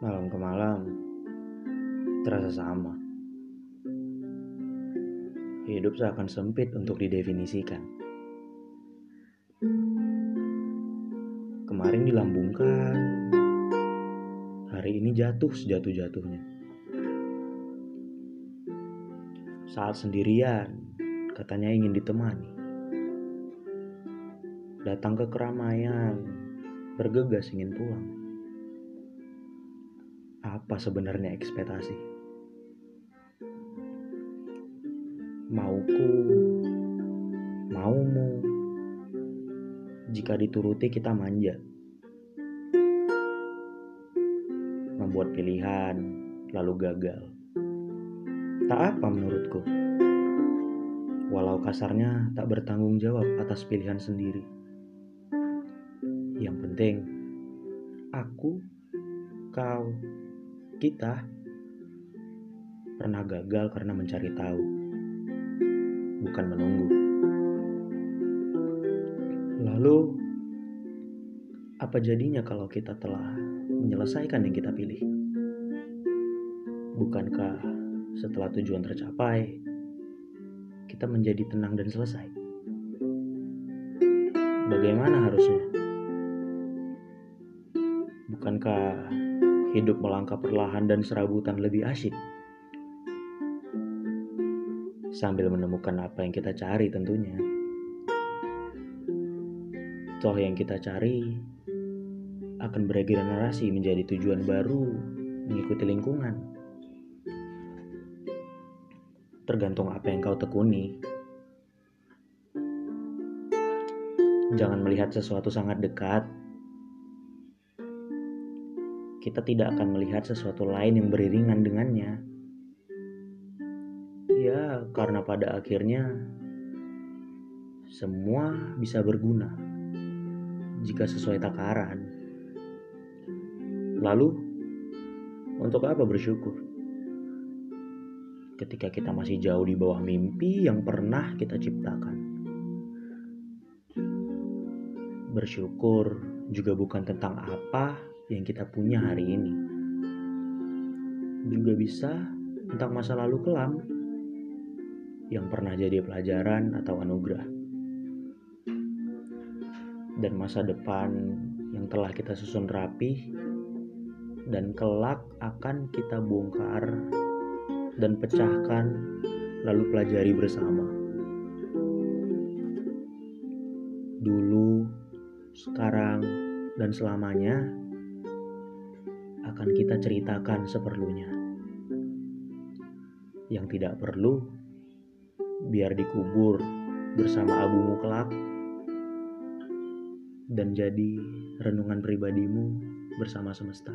ke malam terasa sama. Hidup seakan sempit untuk didefinisikan. Kemarin dilambungkan, hari ini jatuh sejatuh-jatuhnya. Saat sendirian, katanya ingin ditemani. Datang ke keramaian, bergegas ingin pulang. Apa sebenarnya ekspektasi? Mauku, maumu, jika dituruti kita manja. Membuat pilihan, lalu gagal. Tak apa menurutku. Walau kasarnya tak bertanggung jawab atas pilihan sendiri. Yang penting, aku, kau, kita pernah gagal karena mencari tahu, bukan menunggu. Lalu, apa jadinya kalau kita telah menyelesaikan yang kita pilih? Bukankah setelah tujuan tercapai, kita menjadi tenang dan selesai? Bagaimana harusnya? Bukankah hidup melangkah perlahan dan serabutan lebih asyik? Sambil menemukan apa yang kita cari tentunya. Toh yang kita cari akan beregenerasi menjadi tujuan baru mengikuti lingkungan. Tergantung apa yang kau tekuni. Jangan melihat sesuatu sangat dekat kita tidak akan melihat sesuatu lain yang beriringan dengannya. Ya, karena pada akhirnya semua bisa berguna jika sesuai takaran. Lalu, untuk apa bersyukur? Ketika kita masih jauh di bawah mimpi yang pernah kita ciptakan. Bersyukur juga bukan tentang apa yang kita punya hari ini. Juga bisa tentang masa lalu kelam yang pernah jadi pelajaran atau anugerah. Dan masa depan yang telah kita susun rapi dan kelak akan kita bongkar dan pecahkan lalu pelajari bersama. Dulu, sekarang, dan selamanya akan kita ceritakan seperlunya. Yang tidak perlu, biar dikubur bersama abumu kelak dan jadi renungan pribadimu bersama semesta.